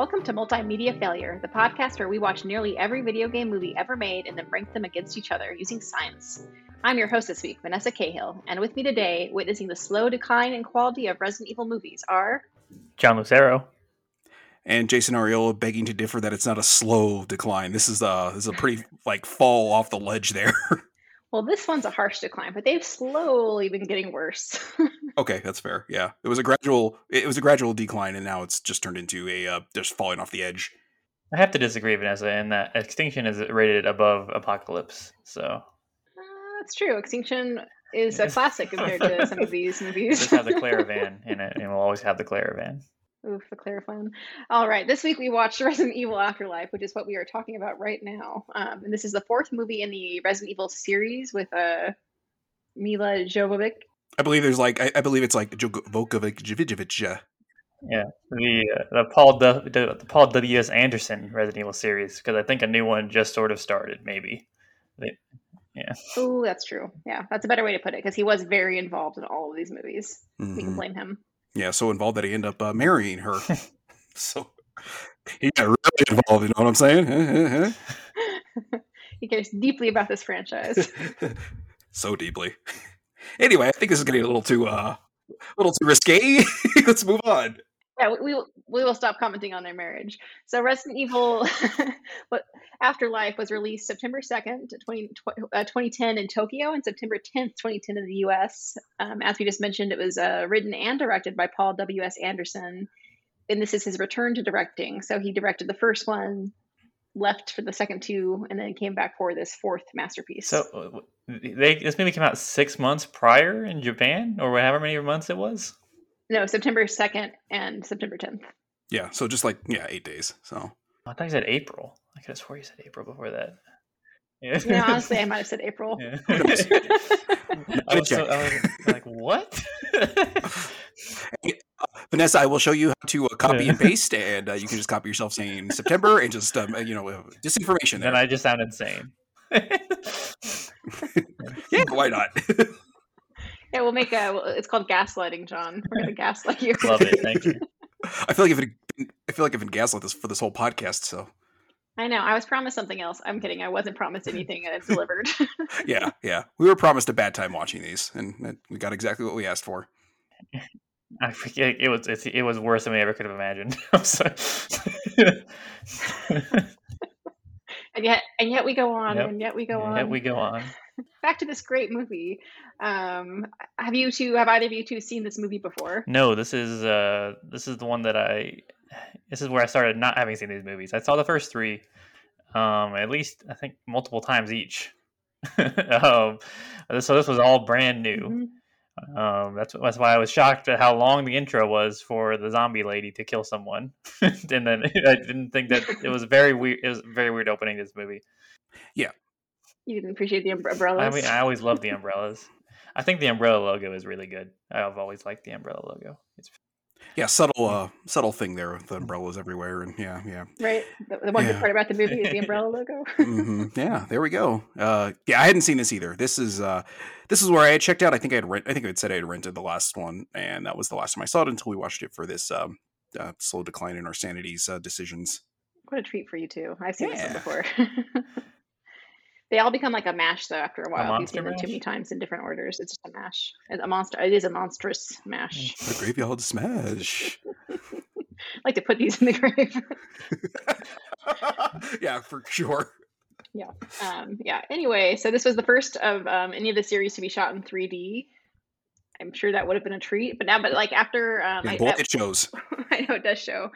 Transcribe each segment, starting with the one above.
Welcome to Multimedia Failure, the podcast where we watch nearly every video game movie ever made and then rank them against each other using science. I'm your host this week, Vanessa Cahill, and with me today, witnessing the slow decline in quality of Resident Evil movies are John Lucero. and Jason Arriola begging to differ that it's not a slow decline. This is a this is a pretty like fall off the ledge there. well, this one's a harsh decline, but they've slowly been getting worse. okay, that's fair. Yeah, it was a gradual it was a gradual decline, and now it's just turned into a uh, just falling off the edge. I have to disagree, Vanessa, in that Extinction is rated above Apocalypse. So Uh, that's true. Extinction is a classic compared to some of these it movies. just has a Claravan in it, and we'll always have the Claravan. Oof, the Clariflan. All right, this week we watched Resident Evil Afterlife, which is what we are talking about right now. Um, and this is the fourth movie in the Resident Evil series with uh, Milla Jovovich. I believe there's like I, I believe it's like Vokovic Jovic. Uh, Yeah, the uh, the Paul w, the, the Paul W S Anderson Resident Evil series because I think a new one just sort of started. Maybe. They, yeah. Oh, that's true. Yeah, that's a better way to put it because he was very involved in all of these movies. We can mhm. blame him. Yeah, so involved that he ended up uh, marrying her. so he got really involved. You know what I'm saying? he cares deeply about this franchise. so deeply. Anyway, I think this is getting a little too uh, a little too risque. Let's move on. Yeah, we, we will stop commenting on their marriage. So Resident Evil Afterlife was released September 2nd, 20, uh, 2010 in Tokyo and September 10th, 2010 in the US. Um, as we just mentioned, it was uh, written and directed by Paul W.S. Anderson. And this is his return to directing. So he directed the first one, left for the second two, and then came back for this fourth masterpiece. So uh, they this movie came out six months prior in Japan, or however many months it was. No, September 2nd and September 10th. Yeah, so just like yeah, eight days. So I thought you said April. I could have swore you said April before that. Yeah. You know, honestly, I might have said April. Yeah. knows? I was, so, I was like, what? Vanessa, I will show you how to uh, copy and paste, and uh, you can just copy yourself saying September and just um, you know uh, disinformation there. then I just sound insane. yeah, why not? Yeah, we'll make a. It's called gaslighting, John. We're gonna gaslight you. Love it. Thank you. I feel like if it, I feel like I've been gaslit this for this whole podcast. So I know. I was promised something else. I'm kidding. I wasn't promised anything, and it's delivered. yeah, yeah, we were promised a bad time watching these, and we got exactly what we asked for. I forget it was it's, it was worse than we ever could have imagined. I'm sorry. And yet, and yet we go on, Yep. and yet we go on. Yet we go on. Back to this great movie. Um, have you two? Have either of you two seen this movie before? No, this is uh this is the one that I this is where I started not having seen these movies. I saw the first three, um, at least I think multiple times each. um, so this was all brand new. Mhm. Um, that's that's why I was shocked at how long the intro was for the zombie lady to kill someone, and then I didn't think that it was very weird. It was very weird opening this movie. Yeah, you didn't appreciate the umbre- umbrellas. I mean, I always love the umbrellas. I think the umbrella logo is really good. I've always liked the umbrella logo. Yeah, subtle, uh, subtle thing there with the umbrellas everywhere, and yeah, yeah, right. The, the one good part about the movie is the umbrella logo. hmm yeah. There we go. Uh, yeah, I hadn't seen this either. This is uh, this is where I had checked out. I think I had rent. I think I had said I had rented the last one, and that was the last time I saw it until we watched it for this um, uh, slow decline in our sanities uh, decisions. what a treat for you too. I've seen this one before. they all become like a mash though after a while. if You've seen them too many times in different orders. It's just a mash. It's a monster. It is a monstrous mash. The graveyard smash. I like to put these in the grave. yeah, for sure. Yeah. Um, yeah. Anyway, so this was the first of um, any of the series to be shot in 3D. I'm sure that would have been a treat, but now, but like after, um, I, boy, I- it shows. I know it does show.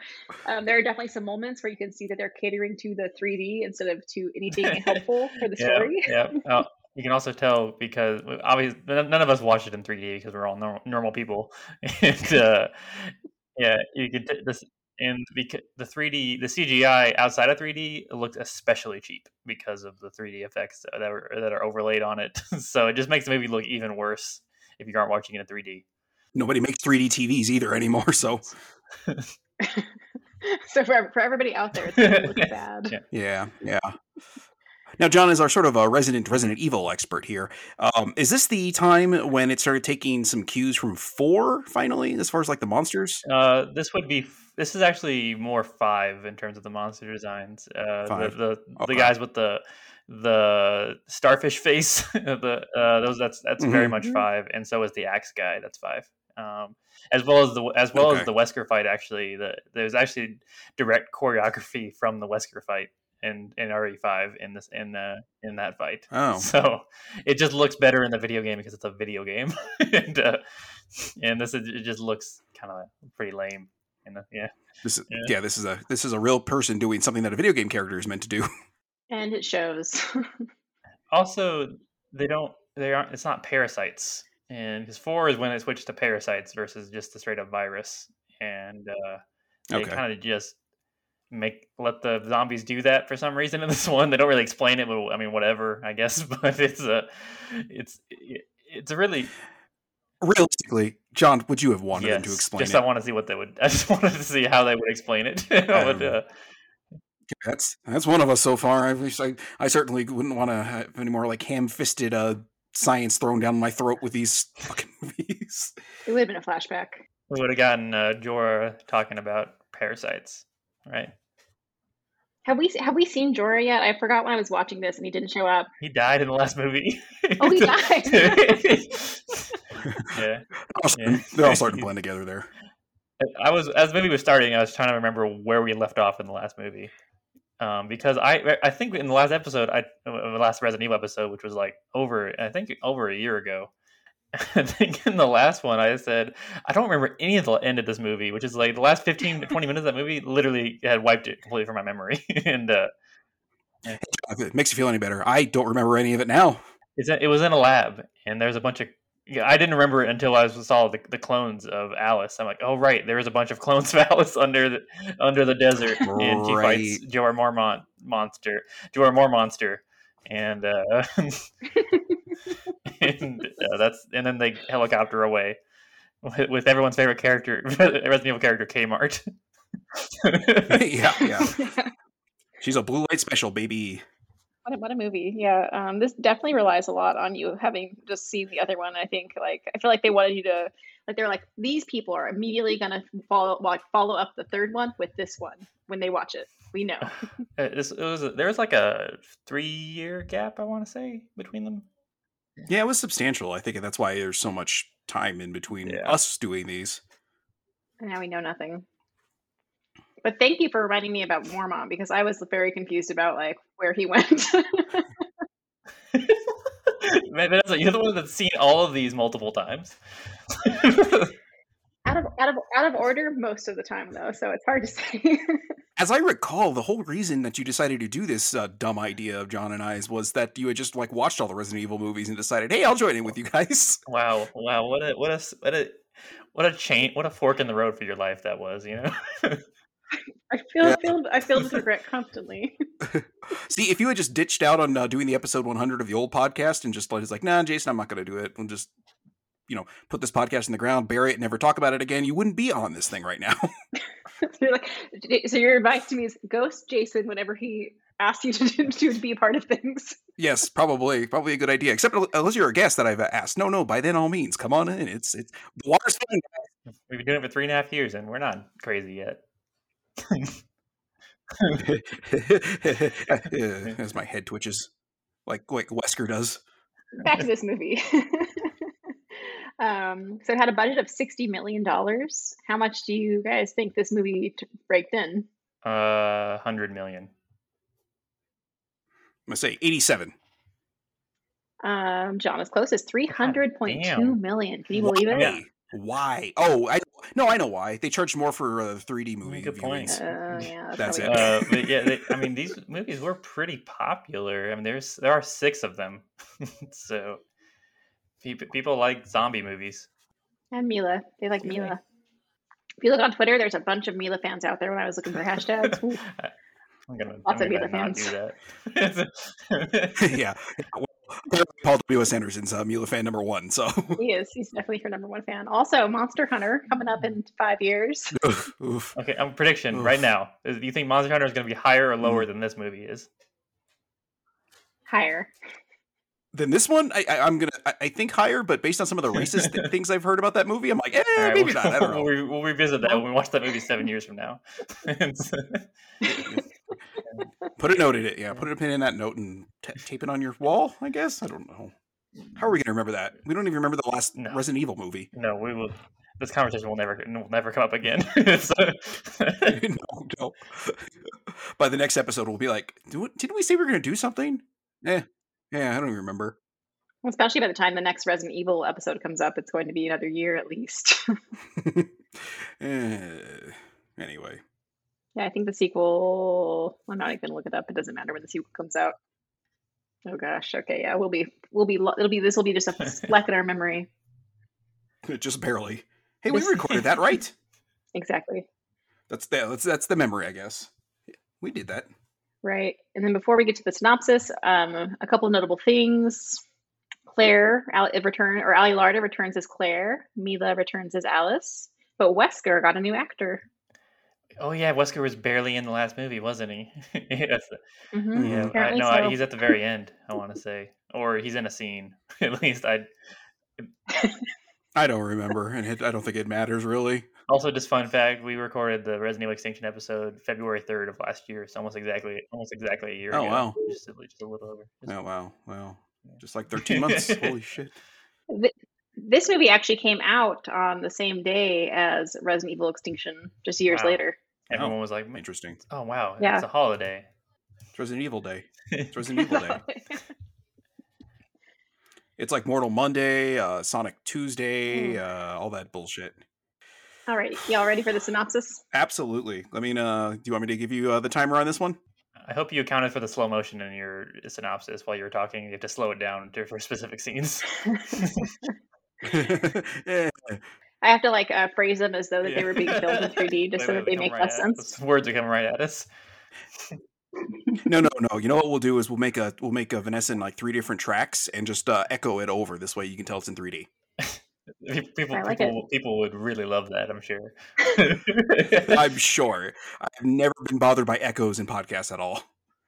Um, there are definitely some moments where you can see that they're catering to the 3D instead of to anything helpful for the yeah, story. yeah. Uh, you can also tell because obviously none none of us watched it in 3D because we're all normal, normal people, and uh, yeah, you could t- this and because the 3D, the CGI outside of 3D looked especially cheap because of the 3D effects that are that are overlaid on it. so it just makes the movie look even worse if you aren't watching it in 3D. Nobody makes 3D TVs either anymore. So so for, for everybody out there, it's going to bad. Yeah. yeah, yeah. Now, John is our sort of a resident Resident Evil expert here. Um, is this the time when it started taking some cues from four finally, as far as like the monsters? Uh, this would be. This is actually more five in terms of the monster designs. Uh, Five. The the, Okay. the guys with the the starfish face. the uh, those that's that's very Mhm. much five, and so is the axe guy. That's five. Um, as well as the as well Okay. as the Wesker fight. Actually, the there's actually direct choreography from the Wesker fight in in RE5 in this in the in that fight. Oh, So it just looks better in the video game because it's a video game, and uh, and this is, it just looks kind of pretty lame. And yeah, this is Yeah. yeah. This is a this is a real person doing something that a video game character is meant to do. And it shows. also they don't they aren't it's not parasites, and because four is when it switched to parasites versus just the straight up virus, and uh, they Okay. kind of just make let the zombies do that for some reason in this one. They don't really explain it, but I mean whatever I guess. But it's a it's it's a really Realistically, John, would you have wanted them to explain just it? I want to see what they would. I just wanted to see how they would explain it. I would, uh, That's that's one of us so far. I wish I, I certainly wouldn't want to have any more like ham-fisted uh, science thrown down my throat with these fucking movies. it would have been a flashback. we would have gotten uh, Jorah talking about parasites, right? Have we have we seen Jorah yet? I forgot when I was watching this and he didn't show up. He died in the last movie. Oh, he died. yeah, They're all, starting, Yeah. they're all starting to blend together there. I was as the movie was starting. I was trying to remember where we left off in the last movie, um, because I I think in the last episode, I uh, the last Resident Evil episode, which was like over I think over a year ago. I think in the last one I said I don't remember any of the end of this movie, which is like the last 15 to 20 minutes of that movie literally had wiped it completely from my memory. and uh, it makes you feel any better, I don't remember any of it now. it's it was in a lab, and there's a bunch of yeah, I didn't remember it until I saw the, the clones of Alice. I'm like, oh right, there is a bunch of clones of Alice under the under the desert, and she fights Right. Jorah Mormont monster, Jorah Moore monster, and uh, and uh, that's and then they helicopter away with, with everyone's favorite character, Resident Evil character Kmart. yeah, yeah. She's a blue light special, baby. What a, what a movie. Yeah. Um, this definitely relies a lot on you having just seen the other one. I think like I feel like they wanted you to like they're like these people are immediately gonna follow like follow up the third one with this one when they watch it. We know. This, it was there was like a three year gap, I want to say, between them. Yeah, it was substantial. I think that's why there's so much time in between Yeah. us doing these. And now we know nothing. But thank you for reminding me about Mormont because I was very confused about like where he went. Man, Vanessa, you're the one that's seen all of these multiple times. out of out of out of order most of the time though, so it's hard to say. As I recall, the whole reason that you decided to do this uh, dumb idea of John and I's was that you had just like watched all the Resident Evil movies and decided, "Hey, I'll join in with you guys." wow, wow, what a what a what a what a chain, what a fork in the road for your life that was. You know, I feel Yeah. feel I feel this regret constantly. See, if you had just ditched out on uh, doing the episode 100 of the old podcast and just like, like, nah, Jason, I'm not going to do it. We'll just, you know, put this podcast in the ground, bury it, never talk about it again. You wouldn't be on this thing right now. so you're like, so your advice to me is ghost Jason whenever he asks you to, to, to be a part of things. yes, probably, probably a good idea. Except unless you're a guest that I've asked. No, no. By then, all means, come on in. It's it's the water's fine. we've been doing it for three and a half years, and we're not crazy yet. As my head twitches, like like Wesker does. Back to this movie. um, so it had a budget of sixty million dollars. How much do you guys think this movie t- raked in? Uh, hundred million. I'm gonna say 87. Um, John is closest, three hundred point two damn. million. Can you believe it? Why? Oh, I no, I know why. They charged more for a 3D movie. good point. Uh, yeah, That's probably it. Uh, but yeah, they, I mean, these movies were pretty popular. I mean, there's there are six of them, so people people like zombie movies. And Mila, they like Really? Mila. If you look on Twitter, there's a bunch of Mila fans out there. When I was looking for hashtags, I'm gonna, Lots I'm of gonna Mila not fans. do that. yeah. Well, Paul W.S. Anderson's uh, Mila fan number one. So, he is. He's definitely your number one fan. Also, Monster Hunter coming up in five years. oof. okay, I'm prediction Oof. right now. Is, do you think Monster Hunter is going to be higher or lower than this movie is? Higher. Then this one, I, I, I'm gonna, I, I think higher, but based on some of the racist th- things I've heard about that movie, I'm like, eh, All right, maybe we'll, not. I don't know. We'll, re- we'll revisit that when we watch that movie seven years from now. Put a note in it. Yeah, put a pin in that note and t- tape it on your wall. I guess. I don't know. How are we gonna remember that? We don't even remember the last No. Resident Evil movie. no, we will. This conversation will never will never come up again. So- no, no. By the next episode, we'll be like, didn't we say we were gonna do something? Eh, yeah, I don't even remember. Especially by the time the next Resident Evil episode comes up, it's going to be another year at least. Eh, anyway, yeah, I think the sequel. I'm not even gonna look it up. It doesn't matter when the sequel comes out. Oh gosh. Okay. Yeah, we'll be. We'll be. It'll be. This will be just a speck in our memory. just barely. Hey, we recorded that, right? Exactly. That's the that's that's the memory, I guess. We did that. Right. And then before we get to the synopsis, um, a couple of notable things. Claire Al- return or Ali Larter returns as Claire. Mila returns as Alice. But Wesker got a new actor. Oh yeah, Wesker was barely in the last movie, wasn't he? yes. hmm Mhm. Yeah, I, Apparently no, I, he's at the very end. I want to say, or he's in a scene. At least I. I don't remember, and it, I don't think it matters really. Also, just fun fact: we recorded the Resident Evil Extinction episode February third of last year. So almost exactly, almost exactly a year Oh, ago. wow. Just, a- just a little over. Just- Oh wow, wow, just like thirteen months. Holy shit! Th- This movie actually came out on the same day as Resident Evil Extinction, just years Wow. later. Everyone was like, Interesting. "Oh wow, Yeah. it's a holiday." It's Resident Evil Day. It's Resident Evil Day. It's like Mortal Monday, uh, Sonic Tuesday, uh, all that bullshit. All right, y'all ready for the synopsis? Absolutely. I mean, uh, do you want me to give you uh, the timer on this one? I hope you accounted for the slow motion in your synopsis while you were talking. You have to slow it down for specific scenes. Eh, I have to like uh, phrase them as though that they were being filmed in 3D, just Wait, so wait, that they make right less at- sense. those Words are coming right at us. no, no, no. You know what we'll do is we'll make a we'll make a Vanessa in like three different tracks and just uh, echo it over. This way you can tell it's in 3D. People, like people, people would really love that. I'm sure. I'm sure. I've never been bothered by echoes in podcasts at all.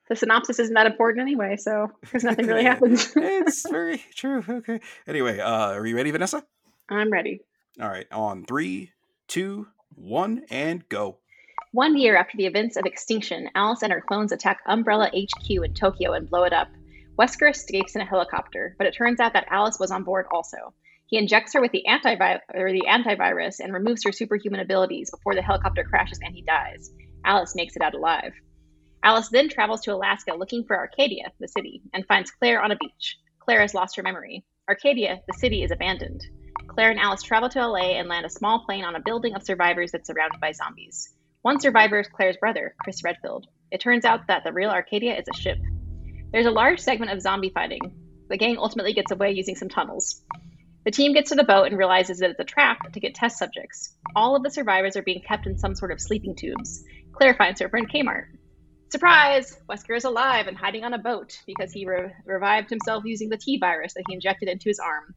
The synopsis isn't that important anyway, so because nothing really happens. it's very true. Okay. Anyway, uh, are you ready, Vanessa? I'm ready. All right. On three, two, one, and go. One year after the events of Extinction, Alice and her clones attack Umbrella HQ in Tokyo and blow it up. Wesker escapes in a helicopter, but it turns out that Alice was on board also. He injects her with the, antivi- the antivirus and removes her superhuman abilities before the helicopter crashes and he dies. Alice makes it out alive. Alice then travels to Alaska looking for Arcadia, the city, and finds Claire on a beach. Claire has lost her memory. Arcadia, the city, is abandoned. Claire and Alice travel to LA and land a small plane on a building of survivors that's surrounded by zombies. One survivor is Claire's brother, Chris Redfield. It turns out that the real Arcadia is a ship. There's a large segment of zombie fighting. The gang ultimately gets away using some tunnels. The team gets to the boat and realizes that it's a trap to get test subjects. All of the survivors are being kept in some sort of sleeping tubes. Claire finds her friend Kmart. Surprise! Wesker is alive and hiding on a boat because he re- revived himself using the T virus that he injected into his arm.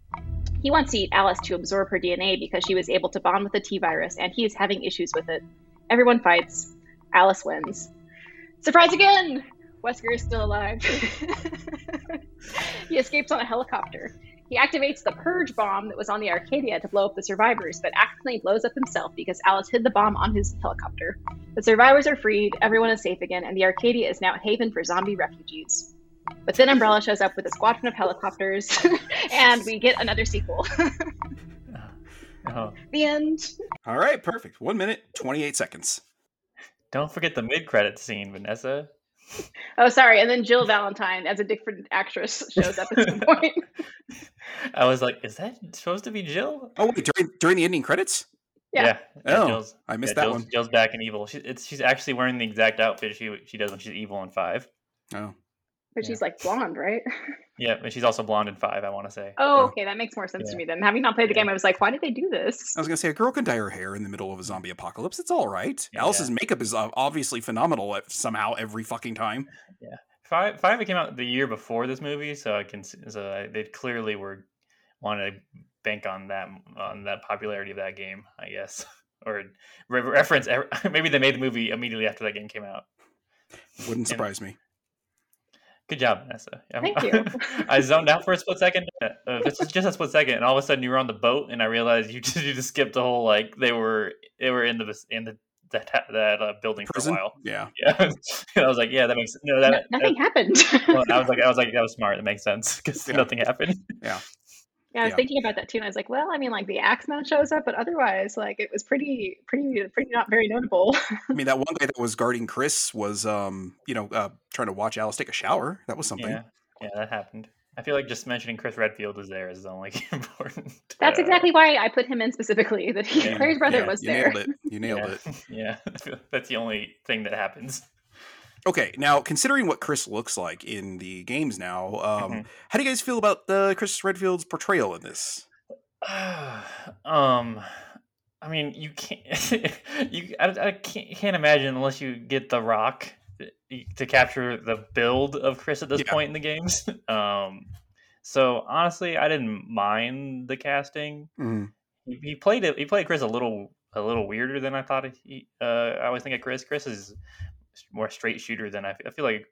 He wants to eat Alice to absorb her DNA because she was able to bond with the T virus and he is having issues with it. Everyone fights. Alice wins. Surprise again! Wesker is still alive. he escapes on a helicopter. He activates the purge bomb that was on the Arcadia to blow up the survivors, but accidentally blows up himself because Alice hid the bomb on his helicopter. The survivors are freed, everyone is safe again, and the Arcadia is now a haven for zombie refugees. But then Umbrella shows up with a squadron of helicopters, and we get another sequel. Oh, the end. All right. Perfect. One minute, 28 seconds. don't forget the mid-credit scene, Vanessa. Oh, sorry. And then Jill Valentine, as a different actress, shows up at some point. I was like, "Is that supposed to be Jill?" Oh, wait. During, during the ending credits? Yeah. Oh, Jill's, I missed yeah, that Jill's, one. Jill's back in Evil. She, it's, she's actually wearing the exact outfit she she does when she's evil in Five. Oh. But she's like blonde, right? Yeah, and she's also blonde in Five. I want to say. Oh, okay. That makes more sense Yeah. to me then. Having not played the Yeah. game, I was like, why did they do this? I was going to say, a girl can dye her hair in the middle of a zombie apocalypse. It's all right. Yeah. Alice's makeup is uh, obviously phenomenal at, somehow every fucking time. Five Five came out the year before this movie, so I can s- so they clearly were wanted to bank on that on that popularity of that game, I guess, or re- reference. Maybe they made the movie immediately after that game came out. Wouldn't surprise me. Good job, Vanessa. Thank you. I zoned out for a split second. Uh, this was just a split second, and all of a sudden you were on the boat, and I realized you just, you just skipped the whole like they were they were in the in the that that uh, building Prison? for a while. Yeah. Yeah, and I was like, yeah, that makes no that. No- nothing happened. well, I was like, I was like, that was smart. That makes sense because Yeah. nothing happened. Yeah, I was Yeah. thinking about that too, and I was like, well, I mean, like the Axeman shows up, but otherwise, like it was pretty, pretty, pretty not very notable. I mean, that one guy that was guarding Chris was, um, you know, uh, trying to watch Alice take a shower. That was something. Yeah, yeah, that happened. I feel like just mentioning Chris Redfield was there is only important. That's Uh, exactly why I put him in specifically. That he, Yeah, Claire's brother Yeah, was you there. nailed it. You nailed yeah, it. Yeah, that's the only thing that happens. Okay, now considering what Chris looks like in the games now, um, Mhm. how do you guys feel about uh, Chris Redfield's portrayal in this? um, I mean, you can't. you I, I can't, can't imagine unless you get the Rock to capture the build of Chris at this Yeah. point in the games. Um, so honestly, I didn't mind the casting. Mhm. He, he played it. He played Chris a little a little weirder than I thought. He, uh, I always think of Chris. Chris is more straight shooter than I feel like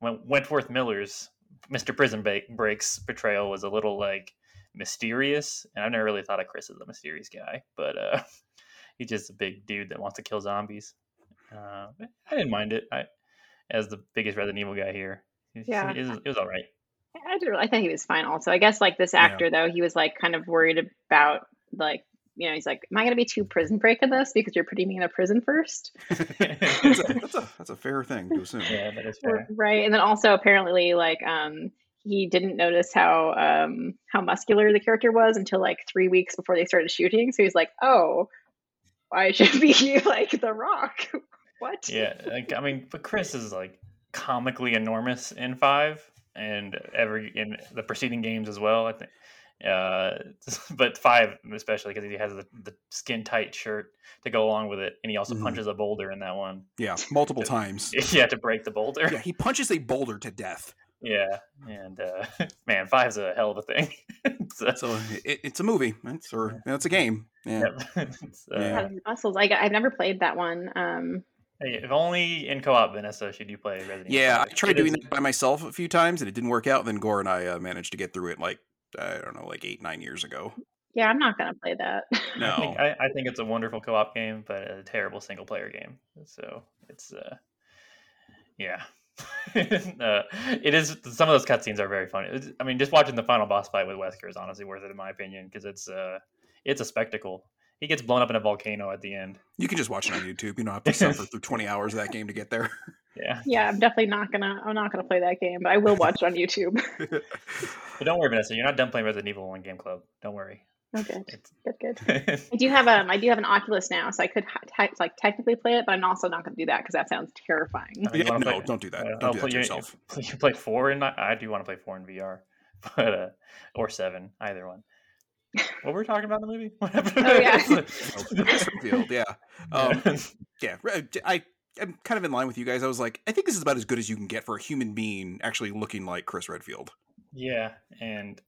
when Wentworth Miller's Mr. Prison Breaks portrayal was a little like mysterious, and I've never really thought of Chris as a mysterious guy, but uh, he's just a big dude that wants to kill zombies. Uh, I didn't mind it. I, as the biggest Resident Evil guy here, he- he- Yeah. it was, it was all right. I, do, I think he was fine. Also, I guess like this Yeah. actor though, he was like kind of worried about like you know he's like, am I going to be too prison break in this because you're putting me in a prison first, that's, a, that's a that's a fair thing to assume. yeah, that is fair. right? And then also apparently like um he didn't notice how um how muscular the character was until like three weeks before they started shooting. So he's like, oh, I should be like the Rock. what? Yeah, like I mean, but Chris is like comically enormous in five, and every in the preceding games as well. I think, uh, but five especially because he has the, the skin tight shirt to go along with it, and he also Mhm. punches a boulder in that one. Yeah, multiple times. Yeah, to break the boulder. Yeah, he punches a boulder to death. Yeah, and uh, man, five's a hell of a thing. it's, uh, So it, it's a movie. It's or it's a game. Yeah. yep. it's, uh, Yeah. Muscles. I, I've never played that one. Um, hey, if only in co-op, Vanessa, should you play Resident Evil? Yeah, I tried It doing is- that by myself a few times and it didn't work out. Then Gore and I uh, managed to get through it like I don't know, like eight nine years ago. yeah, I'm not gonna play that. I No, think, I, I think it's a wonderful co-op game, but a terrible single player game. So it's uh, yeah, uh, it is. Some of those cutscenes are very funny. It's- I mean, just watching the final boss fight with Wesker is honestly worth it in my opinion because it's uh, it's a spectacle. He gets blown up in a volcano at the end. you can just watch it on YouTube. You don't have to suffer through twenty hours of that game to get there. Yeah, yeah, I'm definitely not gonna. I'm not gonna play that game, but I will watch it on YouTube. but don't worry, Vanessa. You're not done playing Resident Evil One Game Club. Don't worry. okay, It's, good, good. I do have um, I do have an Oculus now, so I could hi- te- like technically play it, but I'm also not gonna do that because that sounds terrifying. I mean, yeah, no, play- don't do that. Uh, Don't I'll do play- that to you, yourself. You play four in. I do want to play four in VR, but uh, or seven, either one. What were we talking about in the movie? What happened? Oh, yeah. Oh, Chris yeah. Um, yeah, I I'm kind of in line with you guys. I was like, I think this is about as good as you can get for a human being actually looking like Chris Redfield. yeah, and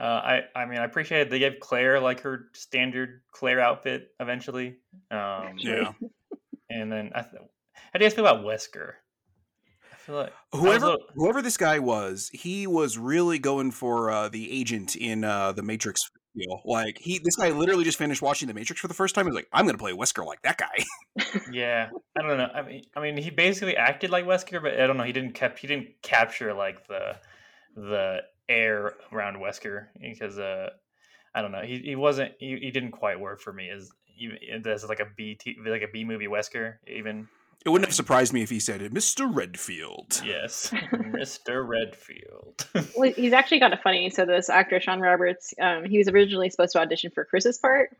uh, I I mean I appreciated they gave Claire like her standard Claire outfit eventually. Um, Yeah. and then I th- how do you guys feel about Wesker? I feel like I was a Whoever little- whoever this guy was, he was really going for uh, the agent in uh, the Matrix. Deal. Like he, this guy literally just finished watching the Matrix for the first time. He's like, "I'm to play Wesker like that guy." yeah, I don't know. I mean, I mean, he basically acted like Wesker, but I don't know. He didn't kept he didn't capture like the the air around Wesker because uh, I don't know. He, he wasn't. He, he didn't quite work for me as even as like a B t, like a B movie Wesker. Even It wouldn't have surprised me if he said, it, "Mr. Redfield." yes, Mister Redfield. Well, he's actually kind of funny. So this actor Shawn Roberts, um, he was originally supposed to audition for Chris's part,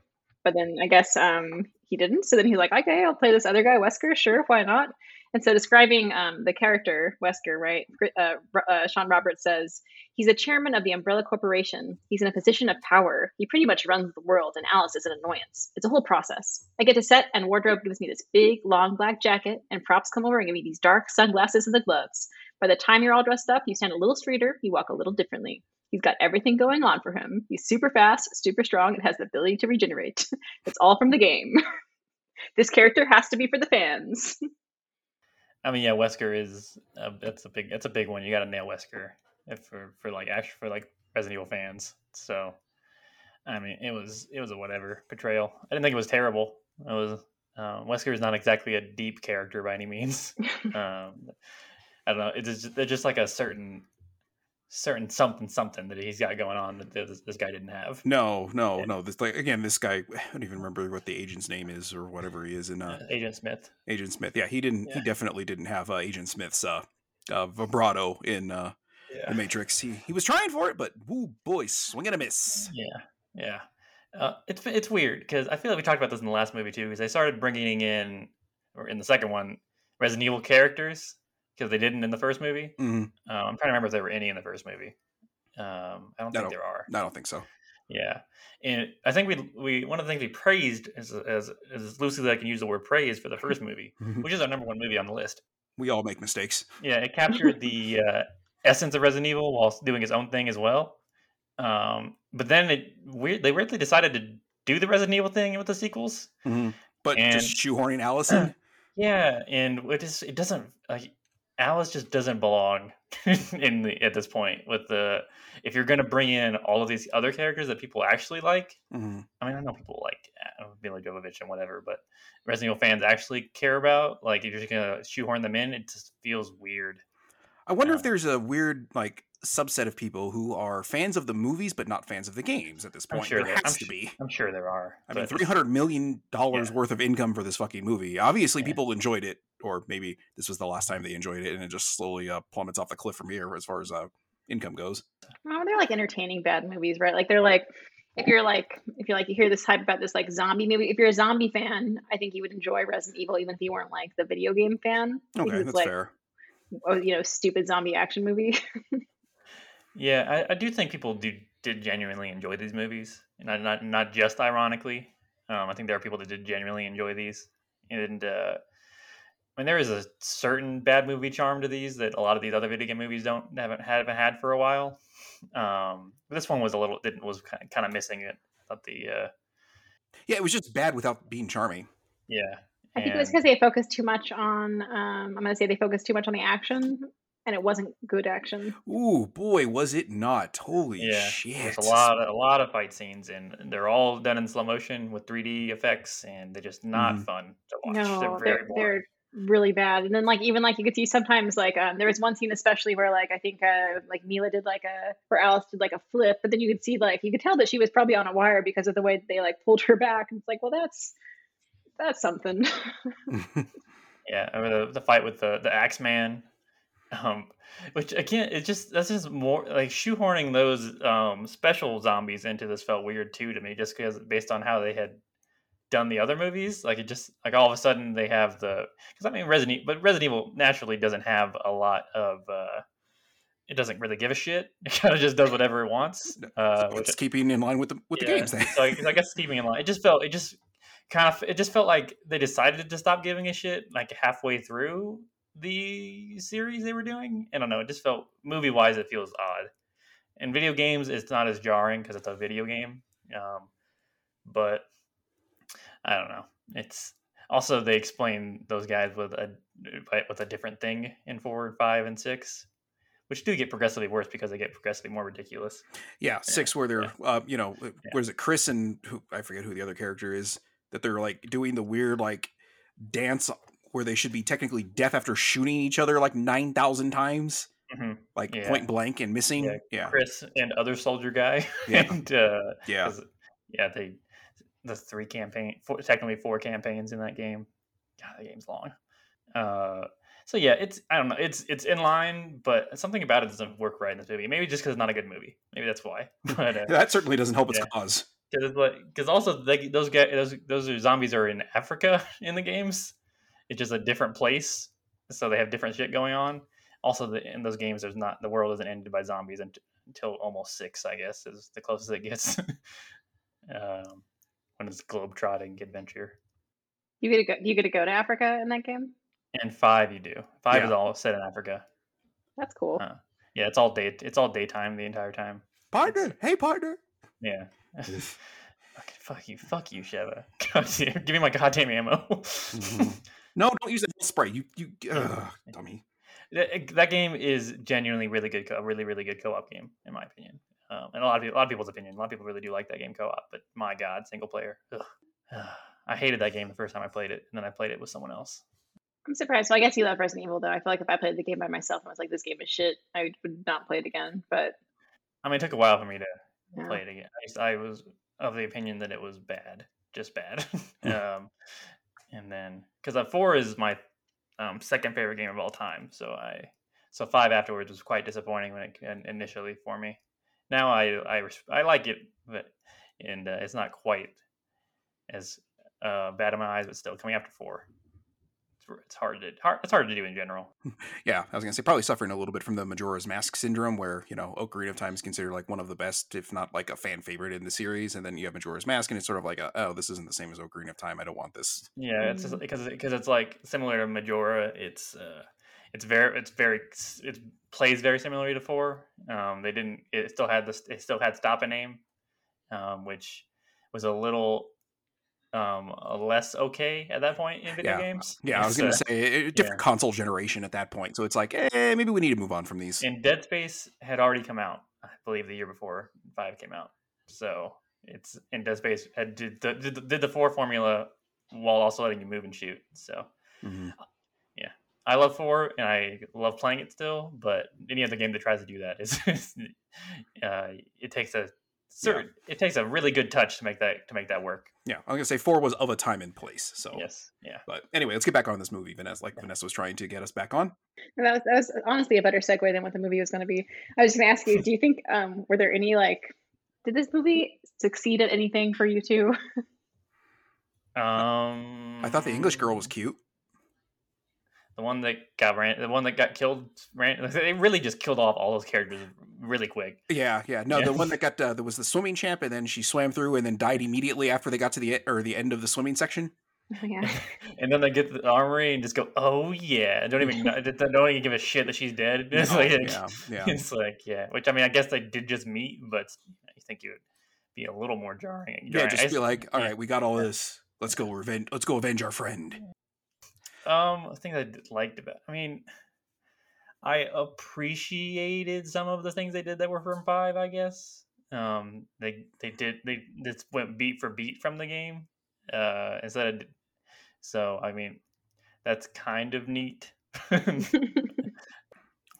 but then I guess um, he didn't. So then he's like, okay, I'll play this other guy, Wesker. Sure, why not? And so describing um, the character Wesker, right? Uh, uh, Shawn Roberts says he's a chairman of the Umbrella Corporation. He's in a position of power. He pretty much runs the world, and Alice is an annoyance. It's a whole process. I get to set, and wardrobe gives me this big, long black jacket, and props come over and give me these dark sunglasses and the gloves. By the time you're all dressed up, you stand a little straighter, you walk a little differently. He's got everything going on for him. He's super fast, super strong, and has the ability to regenerate. it's all from the game. this character has to be for the fans. I mean, yeah, Wesker is uh, that's a big that's a big one. You got to nail Wesker if for for like actually for like Resident Evil fans. So, I mean, it was it was a whatever portrayal. I didn't think it was terrible. It was uh, Wesker is not exactly a deep character by any means. um, I don't know. It's just, it's just like a certain certain something something that he's got going on that this, this guy didn't have. No, no, no. This like again, this guy. I don't even remember what the agent's name is or whatever he is in uh, Uh, Agent Smith. Agent Smith. Yeah, he didn't. He definitely didn't have uh, Agent Smith's uh, uh, vibrato in uh, Yeah. the Matrix. He he was trying for it, but woo boy, swing and a miss. Yeah, yeah. Uh, it's it's weird because I feel like we talked about this in the last movie too. Because they started bringing in, or in the second one, Resident Evil characters because they didn't in the first movie. Mhm. Uh, I'm trying to remember if there were any in the first movie. Um, I don't I think don't- there are. I don't think so. Yeah, and I think we we one of the things we praised as as, as loosely as I can use the word praise for the first movie, which is our number one movie on the list. we all make mistakes. Yeah, it captured the uh, essence of Resident Evil while doing its own thing as well. Um, but then it weird they weirdly decided to do the Resident Evil thing with the sequels. Mhm. But And- just shoehorning Allison. Yeah, and it just it doesn't like Alice just doesn't belong in the at this point with the if you're gonna bring in all of these other characters that people actually like. Mhm. I mean, I know people like uh, Milla Jovovich and whatever, but Resident Evil fans actually care about like if you're just gonna shoehorn them in, it just feels weird. I wonder if there's a weird like subset of people who are fans of the movies but not fans of the games at this I'm point. sure there there- has I'm to be. I'm sure there are. I mean, three hundred million dollars Yeah. worth of income for this fucking movie. Obviously, Yeah. people enjoyed it, or maybe this was the last time they enjoyed it, and it just slowly uh, plummets off the cliff from here as far as uh, income goes. Oh, they're like entertaining bad movies, right? Like they're like if you're like if you're like you hear this hype about this like zombie movie, if you're a zombie fan, I think you would enjoy Resident Evil even if you weren't like the video game fan. Okay, that's like fair. oh, you know, stupid zombie action movie. Yeah, I, I do think people do did genuinely enjoy these movies, not not not just ironically. Um, I think there are people that did genuinely enjoy these, and uh, I mean there is a certain bad movie charm to these that a lot of these other video game movies don't haven't haven't had for a while. Um, but this one was a little didn't was kind of, kind of missing it. Thought the uh, Yeah, it was just bad without being charming. yeah. I think it was and- because they focused too much on um I'm gonna say they focused too much on the action and it wasn't good action. Ooh, boy, was it not! Holy yeah, shit! there's a lot of, a lot of fight scenes, and they're all done in slow motion with 3D effects, and they're just not Mhm. fun to watch. No, they're they're very they're, boring. Really bad. And then like even like you could see sometimes like um, there was one scene especially where like I think uh like Mila did like a or Alice did like a flip, but then you could see like you could tell that she was probably on a wire because of the way they like pulled her back. And it's like, well, that's that's something. Yeah, I mean, the the fight with the the Axeman, um, which again, it just that's just more like shoehorning those um special zombies into this felt weird too to me, just because based on how they had done the other movies, like it just like all of a sudden they have the because I mean Resident, but Resident Evil naturally doesn't have a lot of. uh it doesn't really give a shit. It kind of just does whatever it wants. Uh, which it's keeping in line with the with the games. Then. so I, I guess keeping in line, it just felt it just kind of it just felt like they decided to stop giving a shit like halfway through the series they were doing. I don't know. It just felt movie wise, it feels odd. In video games, it's not as jarring because it's a video game. Um, but I don't know. It's also they explain those guys with a with a different thing in four, five, and six, which do get progressively worse because they get progressively more ridiculous. Yeah, six where they're, yeah. uh, you know, where is it? Chris and who I forget who the other character is. That they're like doing the weird like dance where they should be technically deaf after shooting each other like nine thousand times, hmm like Yeah. point blank and missing. Yeah, Yeah, Chris and other soldier guy. Yeah. and uh, yeah. yeah, they the three campaign, four, technically four campaigns in that game. God, the game's long. Uh, so yeah, it's I don't know, it's it's in line, but something about it doesn't work right in this movie. Maybe just because it's not a good movie. Maybe that's why. But uh, That certainly doesn't help its yeah. cause. because like also they, those guys those those zombies are in Africa in the games. It's just a different place, so they have different shit going on. Also, the, in those games, there's not the world isn't ended by zombies unt- until almost six. I guess is the closest it gets. um, when it's globe-trotting adventure. you get to go you get to go to Africa in that game? And five, you do. Five is all set in Africa. That's cool. Uh, Yeah, it's all day. It's all daytime the entire time. Partner, hey partner. Yeah. Okay, fuck you, fuck you, Sheva. Damn, give me my goddamn ammo. Mhm. No, don't use the spray. You you ugh, dummy. that, that game is genuinely really good, co- really really good co-op game in my opinion, um, and a lot of people, a lot of people's opinion. A lot of people really do like that game co-op, but my god, single player. Ugh. I hated that game the first time I played it, and then I played it with someone else. I'm surprised. Well, I guess you love Resident Evil, though. I feel like if I played the game by myself and was like, "This game is shit," I would not play it again. But I mean, it took a while for me to yeah. play it again. I, I was of the opinion that it was bad, just bad. um, and then because uh, four is my um, second favorite game of all time, so I so five afterwards was quite disappointing when it initially for me. Now I I I like it, but and uh, it's not quite as uh, bad in my eyes, but still coming after four. It's, it's hard to hard, it's hard to do in general. Yeah, I was gonna say probably suffering a little bit from the Majora's Mask syndrome, where you know Ocarina of Time is considered like one of the best, if not like a fan favorite in the series, and then you have Majora's Mask, and it's sort of like, a, oh, this isn't the same as Ocarina of Time. I don't want this. Yeah, it's Mm. because because it's like similar to Majora. It's uh, it's very it's very it plays very similarly to four. Um, they didn't. It still had this. It still had stop and aim, um, which was a little um less okay at that point in video Yeah, games. Yeah, I was gonna So- say a different console generation at that point, so it's like, eh, maybe we need to move on from these. and Dead Space had already come out, I believe, the year before Five came out. So it's and Dead Space had did the did, the- did the four formula while also letting you move and shoot. So Mhm. I love four and I love playing it still, but any other game that tries to do that is, uh, it takes a certain it takes a really good touch to make that to make that work. Yeah, I'm gonna say four was of a time and place. So, Yes, yeah. but anyway, let's get back on this movie. Vanessa, like Vanessa was trying to get us back on. And that was that was honestly a better segue than what the movie was going to be. I was just going to ask you, do you think um were there any like did this movie succeed at anything for you two? Um, I thought the English girl was cute. The one that got ran, the one that got killed. Ran, they really just killed off all those characters really quick. Yeah, yeah. No, Yeah. the one that got uh, that was the swimming champ, and then she swam through and then died immediately after they got to the or the end of the swimming section. yeah. and then they get the armory and just go, "Oh yeah!" and don't even know- they don't even give a shit that she's dead. It's No, like, yeah, yeah. it's like yeah. Which I mean, I guess they did just meet, but I think it would be a little more jarring. Yeah, jarring. I just be like, all yeah. right, we got all this. Let's go revenge. Let's go avenge our friend. Um, things I liked about. I mean, I appreciated some of the things they did that were from five. I guess. Um, they they did they just went beat for beat from the game. Uh, instead of so I mean, that's kind of neat.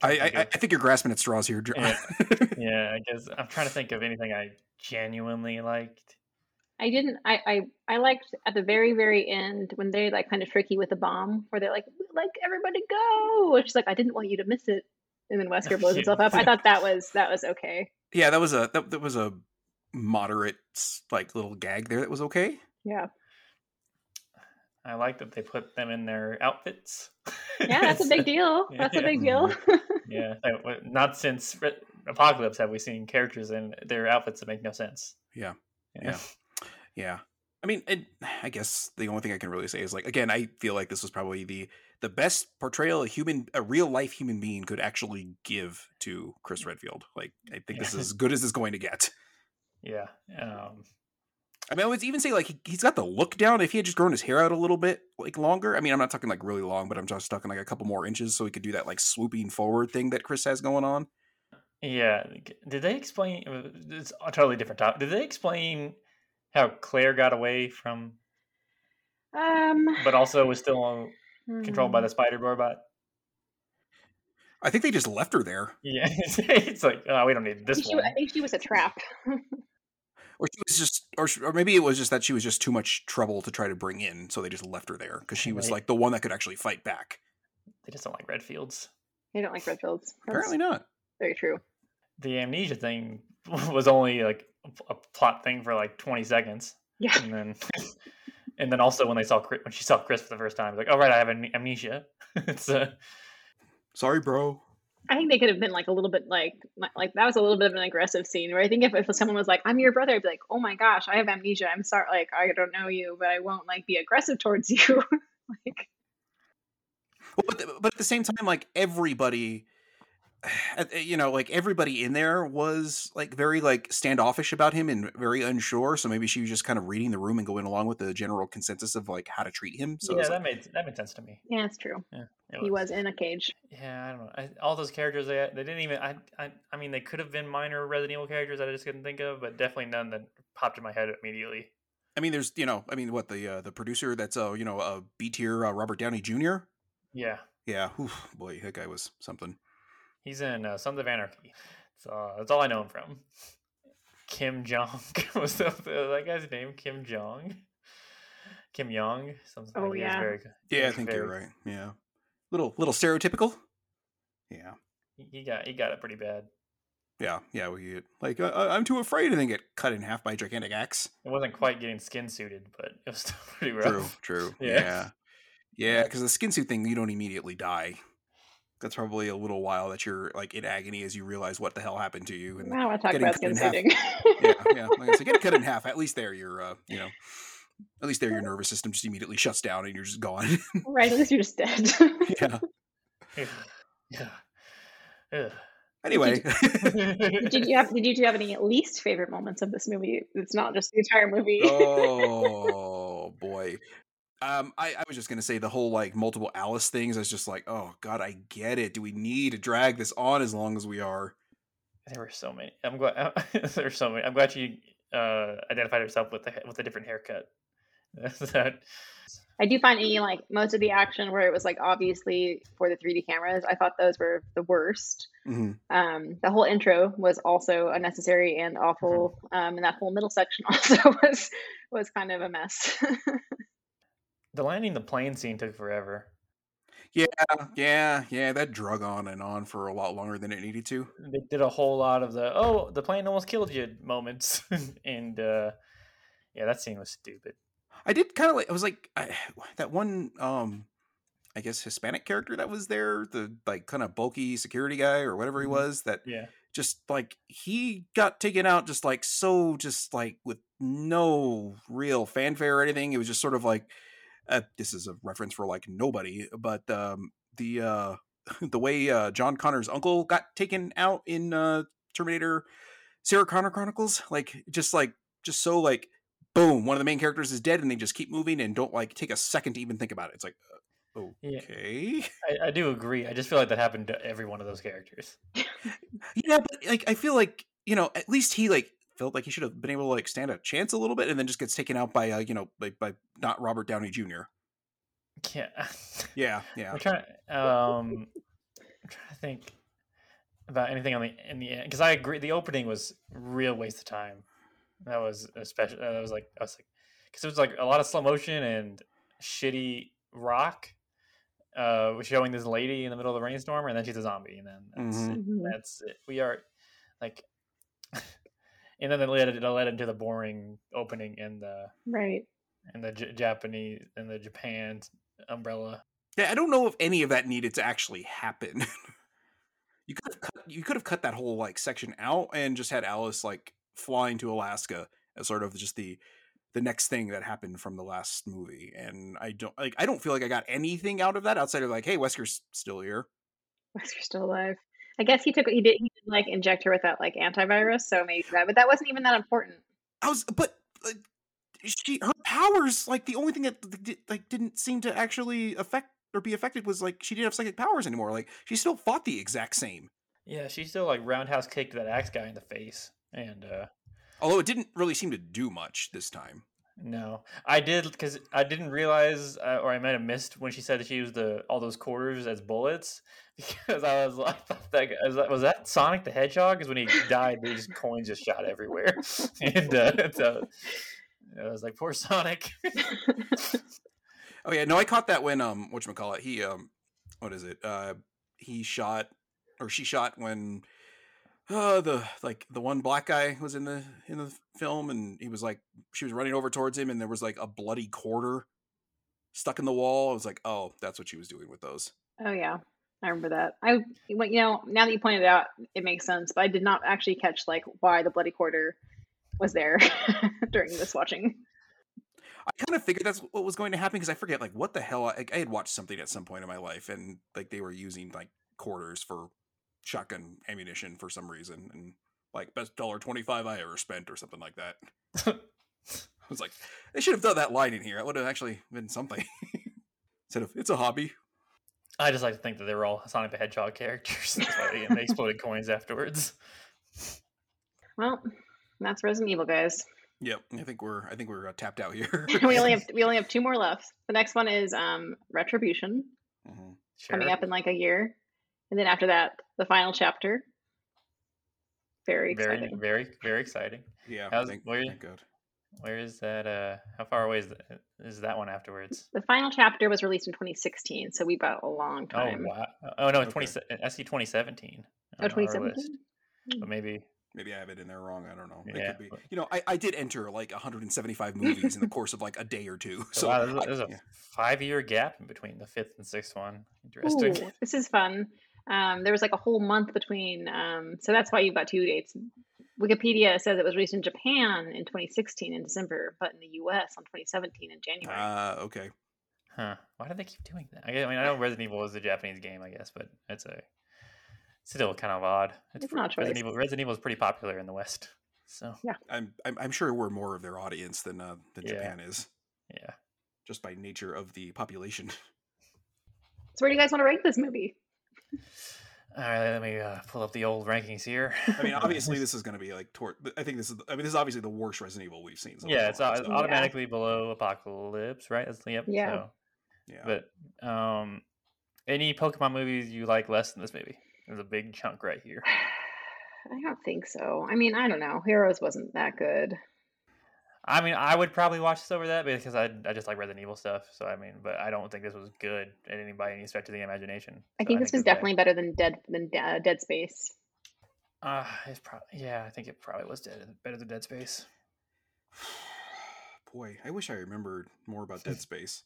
I, I, Think I think you're grasping at straws here. Yeah. yeah, I guess I'm trying to think of anything I genuinely liked. I didn't. I, I I liked at the very very end when they like kind of tricky with the bomb, where they're like, like everybody go. And she's like, I didn't want you to miss it, and then Wesker blows Yeah. himself up. I thought that was that was okay. yeah, that was a that, that was a moderate like little gag there. That was okay. Yeah, I like that they put them in their outfits. yeah, that's a big deal. That's a big deal. Mm-hmm. Yeah, not since Apocalypse have we seen characters in their outfits that make no sense. Yeah. Yeah. Yeah. I mean, it, I guess the only thing I can really say is like again, I feel like this was probably the the best portrayal a human, a real life human being could actually give to Chris Redfield. Like, I think this is as good as it's going to get. Yeah. Um, I mean, I would even say like he, he's got the look down. If he had just grown his hair out a little bit like longer, I mean, I'm not talking like really long, but I'm just talking like a couple more inches so he could do that like swooping forward thing that Chris has going on. yeah. Did they explain? uh, It's a totally different topic. Did they explain how Claire got away from, um, but also was still on, controlled by hmm. the spider robot? I think they just left her there, Yeah, it's like oh, we don't need I this she, one. I think she was a trap. or she was just, or sh- or maybe it was just that she was just too much trouble to try to bring in, so they just left her there because she was Right. like the one that could actually fight back. They just don't like Redfields. They don't like Redfields. That's Apparently not. very true. The amnesia thing was only like a, a plot thing for like 20 seconds, Yeah. and then and then also when they saw Chris, when she saw Chris for the first time, like, oh right, I have am- amnesia. it's uh, Sorry, bro. I think they could have been like a little bit like like that was a little bit of an aggressive scene where I think if, if someone was like I'm your brother I'd be like oh my gosh I have amnesia I'm sorry like I don't know you but I won't like be aggressive towards you like Well, but, the- but at the same time, like everybody, you know, like everybody in there was like very like standoffish about him and very unsure. So maybe she was just kind of reading the room and going along with the general consensus of like how to treat him. So yeah, that like, made that made sense to me. Yeah, it's true. Yeah, it He was in a cage. Yeah, I don't know. I, all those characters they they didn't even. I, I I mean, they could have been minor Resident Evil characters that I just couldn't think of, but definitely none that popped in my head immediately. I mean, there's you know, I mean, what the uh, the producer that's uh you know a B tier uh, Robert Downey Jr. Yeah, Yeah, whew, boy, that guy was something. He's in uh, Sons of Anarchy. So that's all I know him from. Kim Jong was the, that guy's name? Kim Jong. Kim Young. Something Oh, like that. He yeah. very, Yeah, I was think you're right. Yeah, little little stereotypical. Yeah, he- He got he got it pretty bad. yeah, yeah. We get like uh, uh, I'm too afraid, and then get cut in half by a gigantic axe. It wasn't quite getting skin suited, but it was still pretty rough. True, true. Yeah. Yeah, yeah. Because the skin suit thing, you don't immediately die. That's probably a little while that you're like in agony as you realize what the hell happened to you. And now I want to talk getting about cut skin in half. yeah, yeah. Like I said, get it cut in half. At least there, you're, uh, you know, at least there, your nervous system just immediately shuts down and you're just gone. right, at least you're just dead. yeah. yeah. Ugh. Anyway, did you have did you two have any least favorite moments of this movie? It's not just the entire movie. oh boy. Um, I, I was just gonna say the whole like multiple Alice things. I was just like, oh god, I get it. Do we need to drag this on as long as we are? There were so many. I'm glad. there were so many. I'm glad you uh, identified yourself with the with a different haircut. that I do find any like most of the action where it was like obviously for the 3D cameras, I thought those were the worst. hmm Um, the whole intro was also unnecessary and awful, um, and that whole middle section also was was kind of a mess. The landing the plane scene took forever. Yeah, yeah, yeah. That drug on and on for a lot longer than it needed to. They did a whole lot of the oh the plane almost killed you moments, and uh, yeah, that scene was stupid. I did kind of like. I was like I, that one. Um, I guess Hispanic character that was there, the like kind of bulky security guy or whatever he Mhm. was. That Yeah, just like he got taken out, just like so, just like with no real fanfare or anything. It was just sort of like. Uh, this is a reference for like nobody, but um, the uh, the way uh, John Connor's uncle got taken out in uh, Terminator, Sarah Connor Chronicles, like just like just so like boom, one of the main characters is dead, and they just keep moving and don't like take a second to even think about it. It's like, uh, Yeah. okay, I, I do agree. I just feel like that happened to every one of those characters. yeah, but like I feel like you know at least he like felt like he should have been able to like stand a chance a little bit, and then just gets taken out by uh, you know like by not Robert Downey Jr. Yeah, Yeah, yeah. I'm trying. Um, I'm trying to think about anything on the in the end because I agree. The opening was real waste of time. That was especially. That was like I was like because it was like a lot of slow motion and shitty rock. Uh, was showing this lady in the middle of the rainstorm, and then she's a zombie, and then that's Mhm. it. Mhm. That's it. We are like, and then it led it led into the boring opening in the right. in the J- Japanese in the Japan umbrella. Yeah, I don't know if any of that needed to actually happen. you could have cut, you could have cut that whole like section out and just had Alice like flying to Alaska as sort of just the the next thing that happened from the last movie. And I don't like I don't feel like I got anything out of that outside of like, hey, Wesker's still here. Wesker's still alive. I guess he took he did he did like inject her with that like antivirus, so maybe that, but that wasn't even that important. I was, but uh, she her powers like the only thing that like didn't seem to actually affect or be affected was like she didn't have psychic powers anymore. Like she still fought the exact same. Yeah, she still like roundhouse kicked that axe guy in the face, and uh Although it didn't really seem to do much this time. no, I did because I didn't realize, uh, or I might have missed when she said that she used the all those quarters as bullets because I was like, that guy- was that, Sonic the Hedgehog? Because when he died, these coins just shot everywhere, and uh, so I was like, poor Sonic. Oh yeah, no, I caught that when um what you call it? He um what is it? Uh he shot or she shot when uh the like the one black guy was in the in the film and he was like she was running over towards him and there was like a bloody quarter stuck in the wall. I was like, "Oh, that's what she was doing with those." Oh yeah, I remember that. I well, you know now that you pointed it out, it makes sense. But I did not actually catch like why the bloody quarter was there during this watching. I kind of figured that's what was going to happen because I forget like what the hell I, I had watched something at some point in my life and like they were using like quarters for shotgun ammunition for some reason, and like best dollar twenty five I ever spent or something like that. I was like, they should have done that line in here. That would have actually been something. Instead of it's a hobby. I just like to think that they were all Sonic the Hedgehog characters. That's why they, and they exploded coins afterwards. Well, that's Resident Evil, guys. Yep, I think we're I think we're uh, tapped out here. we only have we only have two more left. The next one is um Retribution Mhm. Sure. coming up in like a year, and then after that, the final chapter. Very very, exciting. very, very exciting. Yeah, How's- thank, where- thank God. Where is that? Uh, how far away is that, is that one afterwards? The final chapter was released in 2016, so we've got a long time. Oh time. wow! Oh no, Okay. twenty SC twenty seventeen. Oh, 2017. But maybe Maybe I have it in there wrong. I don't know. It Yeah, could be. You know, I, I did enter like 175 movies in the course of like a day or two. So So wow, there's, a- I- there's a yeah. five year gap in between the fifth and sixth one. Interesting. Ooh, this is fun. Um, there was like a whole month between, um, so that's why you've got two dates. Wikipedia says it was released in Japan in 2016 in December, but in the U.S. on 2017 in January. Uh, okay. Huh? Why do they keep doing that? I, mean, I know Resident Evil is a Japanese game, I guess, but it's a still kind of odd. It's pre- not a Resident choice. Evil. Resident Evil is pretty popular in the West, so I'm, I'm I'm sure we're more of their audience than uh, than Yeah. Japan is, yeah. just by nature of the population. so where do you guys want to rank this movie? All right, let me uh, pull up the old rankings here. I mean, obviously, this is going to be like toward. I think this is. I mean, this is obviously the worst Resident Evil we've seen. so yeah, it's, far, au- so, it's automatically below Apocalypse, right? That's, yep. Yeah. So, yeah. but um, any Pokemon movies you like less than this movie? There's a big chunk right here. I don't think so. I mean, I don't know. Heroes wasn't that good. I mean, I would probably watch this over that because I I just like Resident Evil stuff. So I mean, but I don't think this was good at any by any stretch of the imagination. I So think this was it's bad. definitely better than Dead than uh, Dead Space. Uh, it's probably yeah. I think it probably was dead, better than Dead Space. Boy, I wish I remembered more about Dead Space.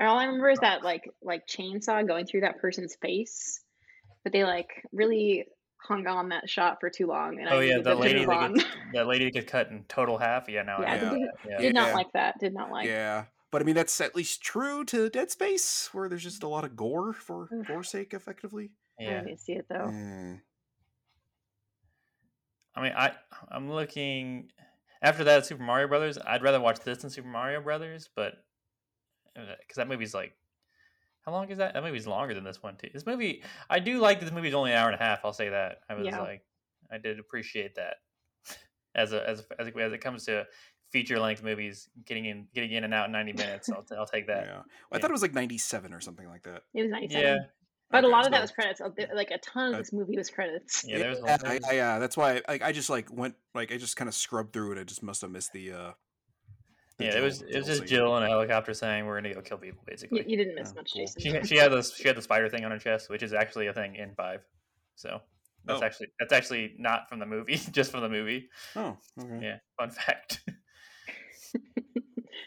All I remember is that like like chainsaw going through that person's face, but they like really hung on that shot for too long. And Oh I yeah, the lady that gets, that lady that gets cut in total half. Yeah, no, Yeah, I I did- yeah. Did not Yeah. like that. Did not like. yeah, but I mean that's at least true to Dead Space, where there's just a lot of gore for Ugh. gore's sake, effectively. I yeah. didn't see it though. Mm. I mean, I I'm looking after that Super Mario Brothers. I'd rather watch this than Super Mario Brothers, but because that movie's like, how long is that? That movie's longer than this one too. This movie, I do like that this movie's only an hour and a half. I'll say that. I was Yeah. like, I did appreciate that as a as a, as, as it comes to feature length movies, getting in getting in and out in ninety minutes. I'll I'll take Yeah, that. Well, I yeah. thought it was like 97 or something like that. It was ninety seven. Yeah, But a Okay, lot of that was credits. Uh, Like a ton of Uh, this movie was credits. yeah. There's yeah, a- I, there's- I, yeah, that's why I, I just like went like I just kind of scrubbed through it. I just must have missed the. uh the yeah. It was it was just. Jill in a helicopter saying we're gonna go kill people basically. you didn't miss Oh, much, cool. Jason. She had- she had this she had the spider thing on her chest, which is actually a thing in five. So that's Oh. actually that's actually not from the movie, just from the movie. Oh, okay. Yeah, fun fact.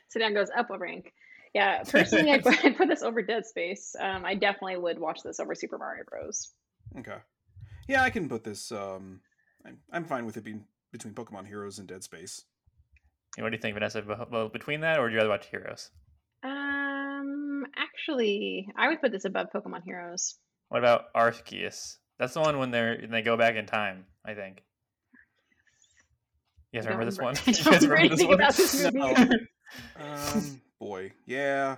so down goes up a rank. Yeah, personally, I'd, I'd put this over Dead Space. Um, I definitely would watch this over Super Mario Bros. Okay. Yeah, I can put this. Um, I'm I'm fine with it being between Pokemon Heroes and Dead Space. What do you think, Vanessa? Well, between that, or do you rather watch Heroes? Um, actually, I would put this above Pokemon Heroes. What about Arceus? That's the one when they're when they go back in time. I think. You guys I remember this one? You guys remember anything about this movie. No. Um, boy, yeah.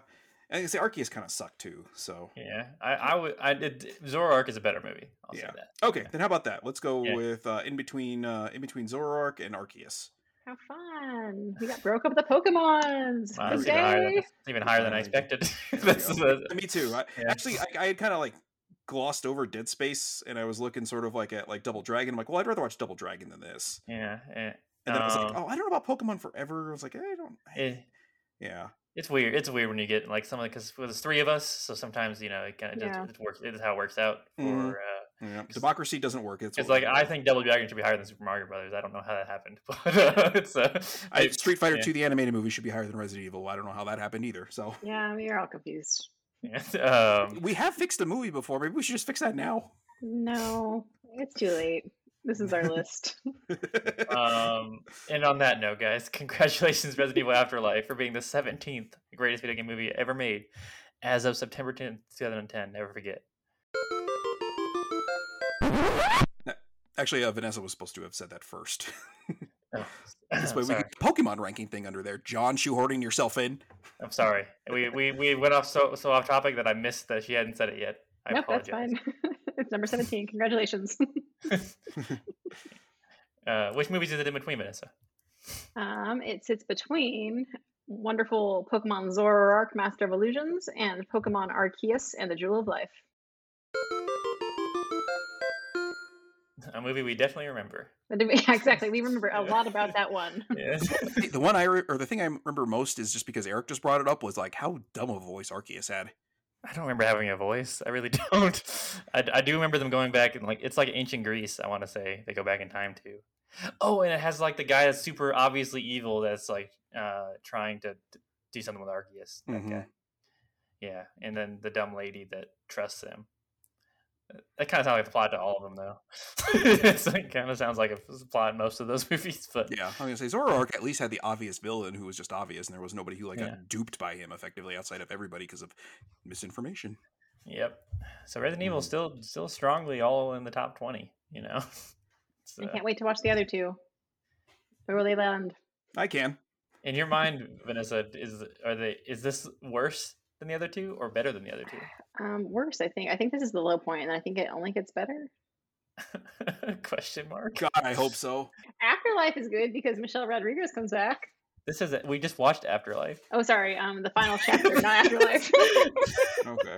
And I say Arceus kind of sucked too. So Yeah, I, I would. I did. Zoroark is a better movie. I'll Yeah. say that. okay, then how about that? Let's go Yeah. with uh, in between uh, in between Zoroark and Arceus. How fun! We got broke up the Pokemons. Wow, that's even higher than, day. it's even higher than I There we go. expected. There we That's Me too. I, Yeah. Actually, I, I had kind of like glossed over Dead Space, and I was looking sort of like at like Double Dragon. I'm like, well, I'd rather watch Double Dragon than this. yeah. eh, And then I was like, um, oh, I don't know about Pokemon Forever. I was like, I don't. eh, Yeah. it's weird. It's weird when you get like someone because there's three of us, so sometimes you know it kind of Yeah. just it works. It is how it works out for. Mhm. uh Yeah. Democracy doesn't work. It's It's like I think Double Dragon should be higher than Super Mario Brothers. I don't know how that happened, but uh, it's uh, I, I- Street Fighter yeah. 2, the animated movie, should be higher than Resident Evil. I don't know how that happened either. So Yeah, we are all confused. yeah. Um, we have fixed a movie before. Maybe we should just fix that now. No, it's too late. This is our list. um, and on that note, guys, congratulations, Resident Evil Afterlife, for being the 17th greatest video game movie ever made as of September 10th, 2010. Never forget. Actually, uh, Vanessa was supposed to have said that first. Oh, this way we sorry. get the Pokemon ranking thing under there. John shoehorning yourself in. I'm sorry. We, we we went off so so off topic that I missed that she hadn't said it yet. I nope, that's apologize. fine. it's number 17. Congratulations. Uh, which movies is it in between, Vanessa? um, it sits between wonderful Pokemon Zoroark, Master of Illusions, and Pokemon Arceus and the Jewel of Life. A movie we definitely remember. But did we- yeah, exactly. We remember a lot about that one. Yeah. The one I re- or the thing I remember most is just because Eric just brought it up was like how dumb of a voice Arceus had. I don't remember having a voice. I really don't. I, I do remember them going back and like it's like ancient Greece. I want to say they go back in time too. Oh, and it has like the guy that's super obviously evil that's like uh trying to d- do something with Arceus. That Mhm. guy. Yeah, and then the dumb lady that trusts him. That kind of sounds like the plot to all of them, though. it kind of sounds like a plot in most of those movies, but Yeah, I'm gonna say Zoroark at least had the obvious villain who was just obvious, and there was nobody who like Yeah. got duped by him effectively outside of everybody because of misinformation. Yep. So Resident Evil Mhm. still still strongly all in the top twenty. You know. It's, I uh, can't wait to watch the other two. Where will they land? I can. in your mind, Vanessa, is are they is this worse than the other two or better than the other two? Um, worse, I think. I think this is the low point, and I think it only gets better. Question mark. God, I hope so. Afterlife is good because Michelle Rodriguez comes back. This is it. we just watched Afterlife. Oh, sorry. Um, the final chapter, not Afterlife. Okay.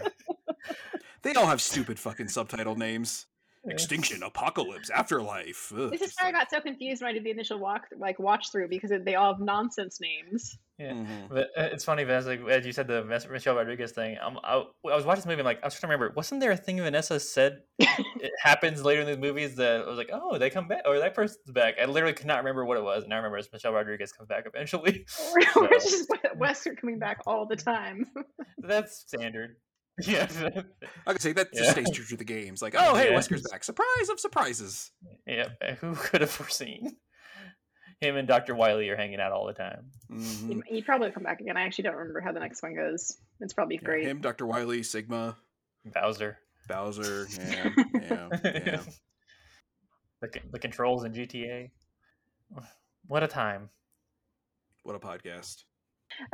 they all have stupid fucking subtitle names. Yeah. Extinction, apocalypse, afterlife. Ugh, this is just why I got so confused when I did the initial walk, like watch through, because they all have nonsense names. Yeah. Mhm. But uh, it's funny, Vanessa, like, as you said the Michelle Rodriguez thing. Um, I, I was watching this movie, and like I was trying to remember, wasn't there a thing Vanessa said it happens later in these movies that I was like, oh, they come back, or that person's back. I literally could not remember what it was, and I remember it's Michelle Rodriguez comes back eventually. Or or it's just Wesker coming back all the time. That's standard. Yeah. I could say that just Yeah. stays true to the games. Like, oh, hey, Yeah. Wesker's back. Surprise of surprises. yeah. Who could have foreseen? Him and Dr. Wily are hanging out all the time. Mhm. He, he probably come back again. I actually don't remember how the next one goes. It's probably Yeah, great. him, Dr. Wily, Sigma, Bowser. Bowser. Yeah, yeah, yeah. the, the controls in GTA. What a time. What a podcast.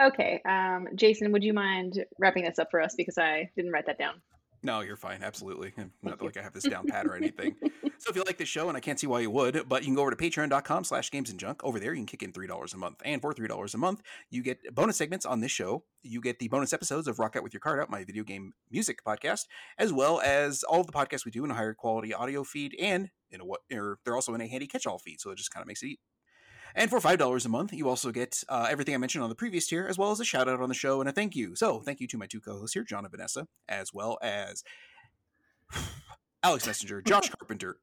Okay, um, Jason, would you mind wrapping this up for us because I didn't write that down. No, you're fine. Absolutely. Not like I have this down pat or anything. so if you like this show, and I can't see why you would, but you can go over to patreon.com slash games and junk. Over there, you can kick in $3 a month. And for $3 a month, you get bonus segments on this show. You get the bonus episodes of Rock Out With Your Card Out, my video game music podcast, as well as all of the podcasts we do in a higher quality audio feed. And in a what or they're also in a handy catch-all feed, so it just kind of makes it and for $5 a month, you also get uh, everything I mentioned on the previous tier, as well as a shout out on the show and a thank you. So, thank you to my two co hosts here, John and Vanessa, as well as Alex Messenger, Josh Carpenter.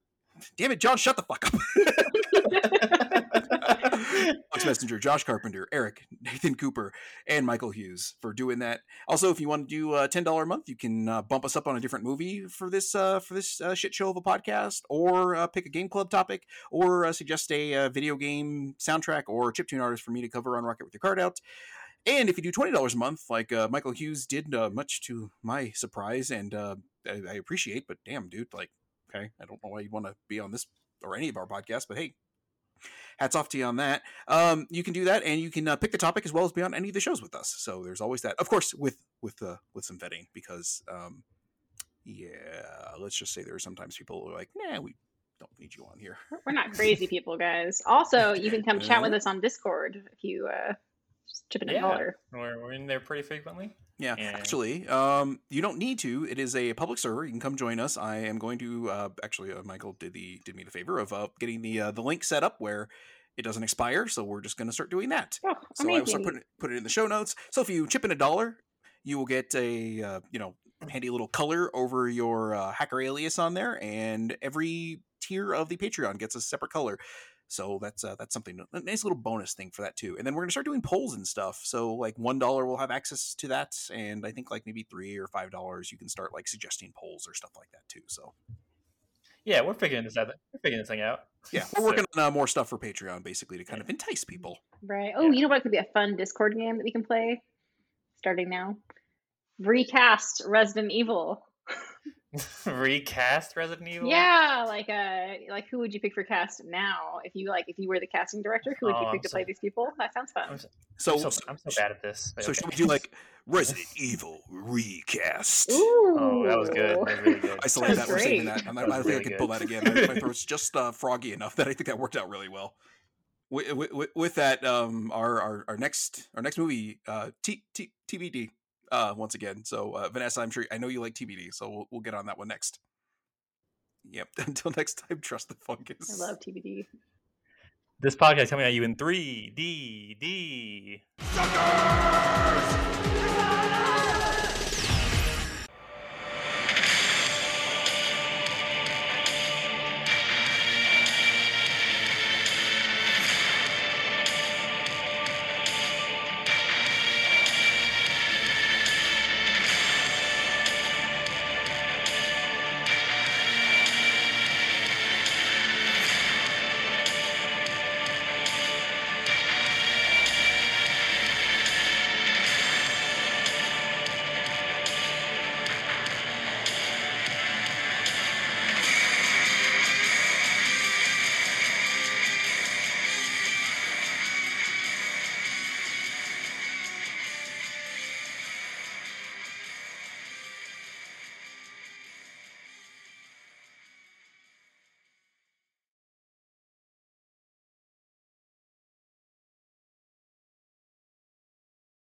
Damn it, John, shut the fuck up. Alex Messenger, Josh Carpenter, Eric, Nathan Cooper, and Michael Hughes for doing that. Also, if you want to do a ten dollar a month, you can uh, bump us up on a different movie for this uh, for this uh, shit show of a podcast, or uh, pick a game club topic, or uh, suggest a uh, video game soundtrack or chiptune artist for me to cover on Rock Out With Your Card Out. And if you do twenty dollars a month, like uh, Michael Hughes did, uh, much to my surprise, and uh, I, I appreciate, but damn, dude, like, okay, I don't know why you'd want to be on this or any of our podcasts, but hey, hats off to you on that. Um, you can do that, and you can uh, pick the topic as well as be on any of the shows with us. So there's always that, of course, with with uh, with some vetting, because um, yeah, let's just say there are sometimes people who are like, nah, we don't need you on here. We're not crazy people, guys. Also, you can come chat with us on Discord if you uh, just chip in a dollar. We're, we're in there pretty frequently. Yeah, And- actually, um, you don't need to. It is a public server. You can come join us. I am going to uh, actually. Uh, Michael did the did me the favor of uh, getting the uh, the link set up where it doesn't expire. So we're just going to start doing that. Oh, So I will start amazing. putting it, put it in the show notes. So if you chip in a dollar, you will get a uh, you know handy little color over your uh, hacker alias on there, and every tier of the Patreon gets a separate color. So that's uh, that's something a nice little bonus thing for that too. And then we're gonna start doing polls and stuff. So like one dollar will have access to that, and I think like maybe three or five dollars you can start like suggesting polls or stuff like that too. So Yeah, we're figuring this out. We're figuring this thing out. yeah, we're working on uh, more stuff for Patreon basically to kind of entice people. Right. Oh, you know what could be a fun Discord game that we can play starting now? Recast Resident Evil. recast Resident Evil. Yeah, like uh, like who would you pick for cast now? If you like, if you were the casting director, who would Oh, you I'm pick to so- play these people? That sounds I'm fun. so, So, I'm so, I'm so bad at this. so okay. should we do like Resident Evil recast? Ooh, Oh, that was good. That was really good. I select that. Sounds We're saving that. I'm- That I, was think really I could pull that again. My, my throat's just uh, froggy enough that I think that worked out really well. With, with, with that, um, our, our our next our next movie, uh, T, T, TBD, uh, once again. So uh, Vanessa, I'm sure I know you like TBD, so we'll, we'll get on that one next. Yep. Until next time, trust the fungus. I love TBD. This podcast coming at you in 3D. D. Suckers!